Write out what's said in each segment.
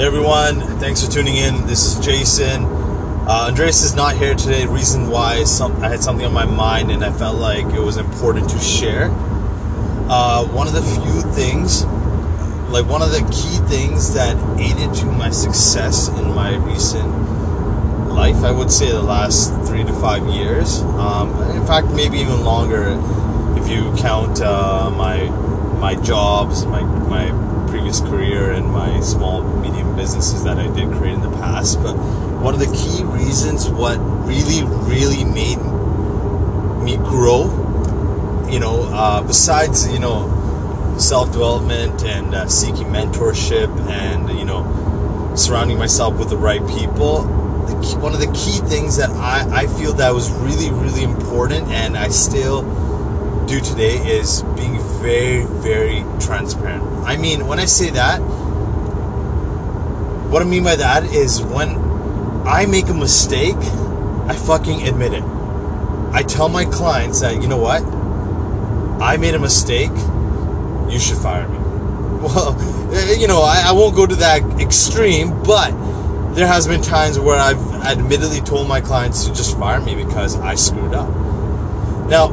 Everyone, thanks for tuning in. This is Jason. Uh, Andreas is not here today. Reason why some, I had something on my mind and I felt like it was important to share. Uh, one of the few things, like one of the key things that aided to my success in my recent life, I would say the last three to five years. Um, in fact, maybe even longer if you count uh, my my jobs, my my previous career, and my small medium businesses that I did create in the past. But one of the key reasons, what really really made me grow, you know, uh, besides you know self development and uh, seeking mentorship and you know surrounding myself with the right people one of the key things that I, I feel that was really really important and i still do today is being very very transparent. I mean when i say that what i mean by that is when i make a mistake i fucking admit it. I tell my clients that you know what? I made a mistake. You should fire me. Well eh, you know i, I won't go to that extreme but there has been times where I've admittedly told my clients to just fire me because I screwed up. Now,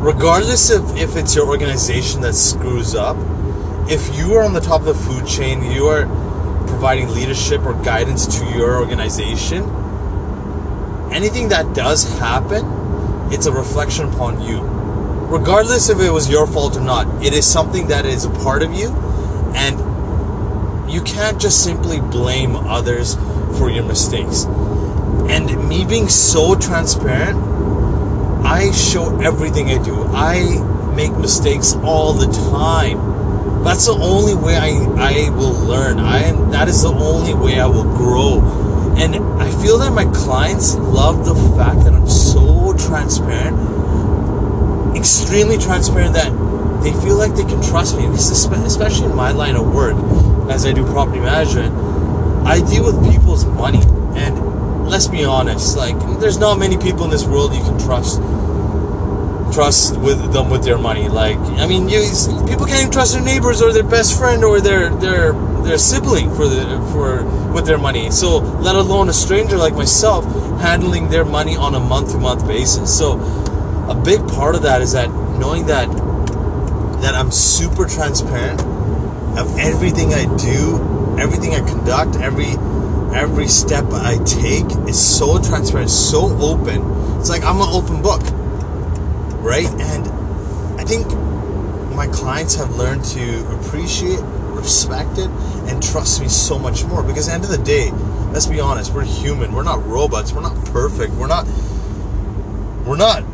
regardless of if it's your organization that screws up, if you are on the top of the food chain, you are providing leadership or guidance to your organization, anything that does happen, it's a reflection upon you. Regardless if it was your fault or not, it is something that is a part of you and you can't just simply blame others for your mistakes. And me being so transparent, show everything I do. I make mistakes all the time. That's the only way I, I will learn. I am that is the only way I will grow. And I feel that my clients love the fact that I'm so transparent, extremely transparent that they feel like they can trust me. Especially in my line of work, as I do property management, I deal with people's money. And let's be honest, like there's not many people in this world you can trust trust with them with their money. Like I mean, you people can't even trust their neighbors or their best friend or their their their sibling for the for with their money. So let alone a stranger like myself handling their money on a month to month basis. So a big part of that is that knowing that that I'm super transparent of everything I do, everything I conduct, every every step I take is so transparent, so open. It's like I'm an open book, right? And I think my clients have learned to appreciate, respect it, and trust me so much more. Because at the end of the day, let's be honest, we're human. We're not robots. We're not perfect. We're not. We're not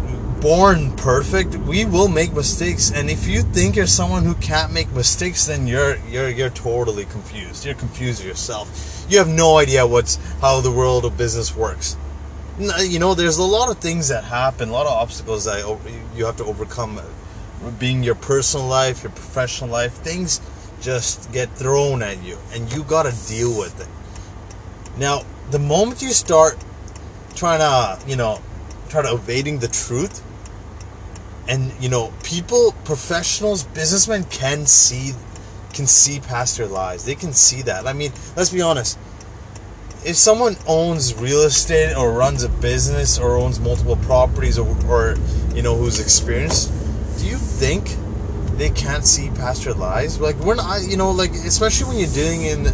born perfect. We will make mistakes, and if you think you're someone who can't make mistakes, then you're you're you're totally confused. You're confused yourself. You have no idea what's how the world of business works. You know, there's a lot of things that happen, a lot of obstacles that you have to overcome. Being your personal life, your professional life, things just get thrown at you, and you got to deal with it. Now, the moment you start trying to, you know, try to evading the truth, and you know people professionals businessmen can see can see past their lies they can see that i mean let's be honest if someone owns real estate or runs a business or owns multiple properties or, or you know who's experienced do you think they can't see past your lies like we're not you know like especially when you're dealing in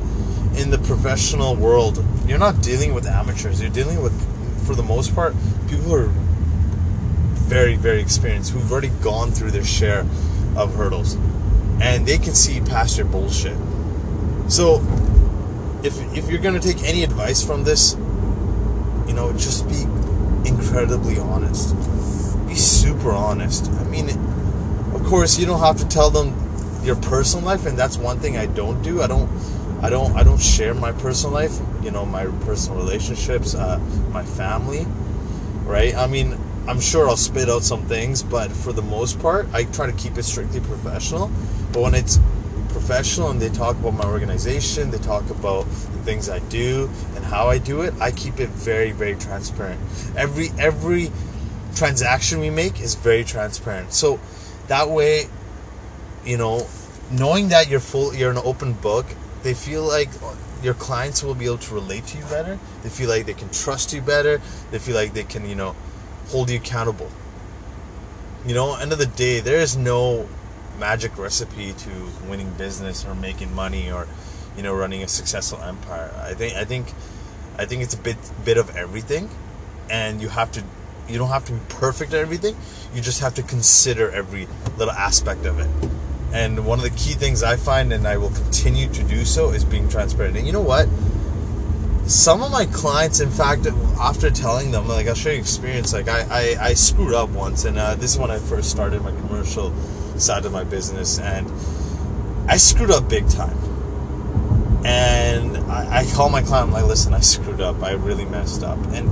in the professional world you're not dealing with amateurs you're dealing with for the most part people who are very, very experienced who've already gone through their share of hurdles. And they can see past your bullshit. So, if, if you're going to take any advice from this, you know, just be incredibly honest. Be super honest. I mean, of course, you don't have to tell them your personal life, and that's one thing I don't do. I don't, I don't, I don't share my personal life. You know, my personal relationships, uh, my family, right? I mean, I'm sure I'll spit out some things, but for the most part, I try to keep it strictly professional. But when it's professional and they talk about my organization, they talk about the things I do and how I do it, I keep it very, very transparent. Every every transaction we make is very transparent. So that way, you know, knowing that you're full, you're an open book, they feel like your clients will be able to relate to you better. They feel like they can trust you better. They feel like they can, you know, hold you accountable. You know, end of the day, there is no magic recipe to winning business or making money or, you know, running a successful empire. I think I think I think it's a bit bit of everything and you have to you don't have to be perfect at everything. You just have to consider every little aspect of it. And one of the key things I find, and I will continue to do so, is being transparent. And you know what? Some of my clients, in fact, after telling them, like I'll show you experience, like I, I, I screwed up once, and uh, this is when I first started my commercial side of my business, and I screwed up big time. And I, I call my client, I'm like, listen, I screwed up. I really messed up. And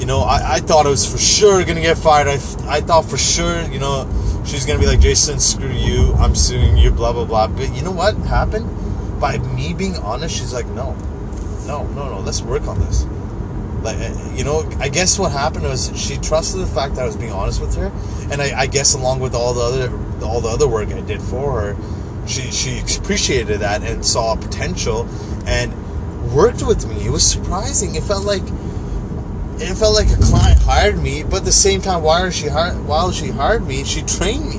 you know, I, I thought I was for sure gonna get fired. I, I thought for sure, you know, she's gonna be like, Jason, screw you, I'm suing you, blah blah blah. But you know what happened? By me being honest, she's like, no, no, no, no, let's work on this. Like, you know, I guess what happened was she trusted the fact that I was being honest with her, and I, I guess along with all the other all the other work I did for her, she she appreciated that and saw potential and worked with me. It was surprising. It felt like it felt like a client hired me, but at the same time, while she hired, while she hired me, she trained me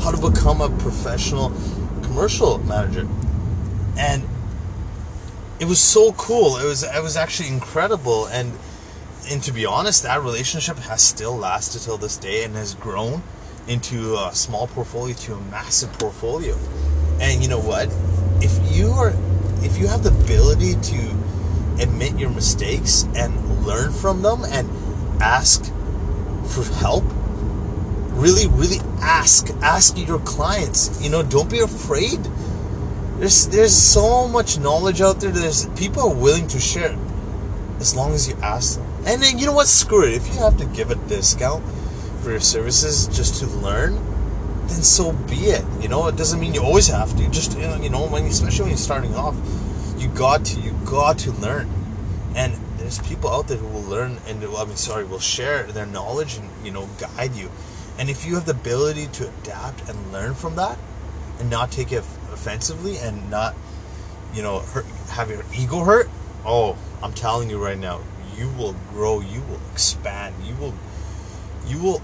how to become a professional commercial manager, and it was so cool. It was it was actually incredible, and and to be honest, that relationship has still lasted till this day and has grown into a small portfolio to a massive portfolio. And you know what? If you are, if you have the ability to admit your mistakes and learn from them and ask for help really really ask ask your clients you know don't be afraid there's there's so much knowledge out there there's people are willing to share as long as you ask them. And then you know what? Screw it. If you have to give a discount for your services just to learn then so be it. You know it doesn't mean you always have to. Just you know when especially when you're starting off you got to you got to learn. And there's people out there who will learn and I mean sorry will share their knowledge and you know guide you. And if you have the ability to adapt and learn from that and not take it offensively and not you know hurt, have your ego hurt oh i'm telling you right now you will grow you will expand you will you will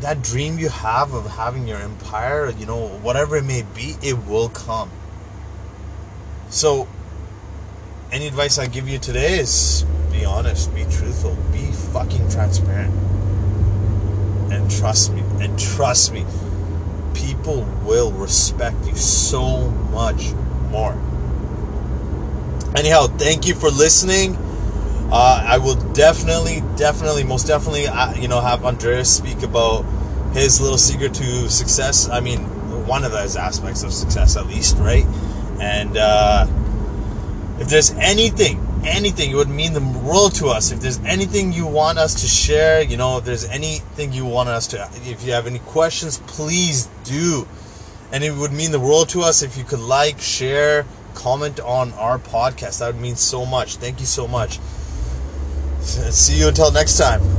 that dream you have of having your empire you know whatever it may be it will come so any advice I give you today is be honest, be truthful, be fucking transparent. And trust me, and trust me, people will respect you so much more. Anyhow, thank you for listening. Uh, I will definitely, definitely, most definitely, uh, you know, have Andreas speak about his little secret to success. I mean, one of those aspects of success, at least, right? And uh, if there's anything, anything, it would mean the world to us. If there's anything you want us to share, you know, if there's anything you want us to, if you have any questions, please do. And it would mean the world to us if you could like, share, comment on our podcast. That would mean so much. Thank you so much. See you until next time.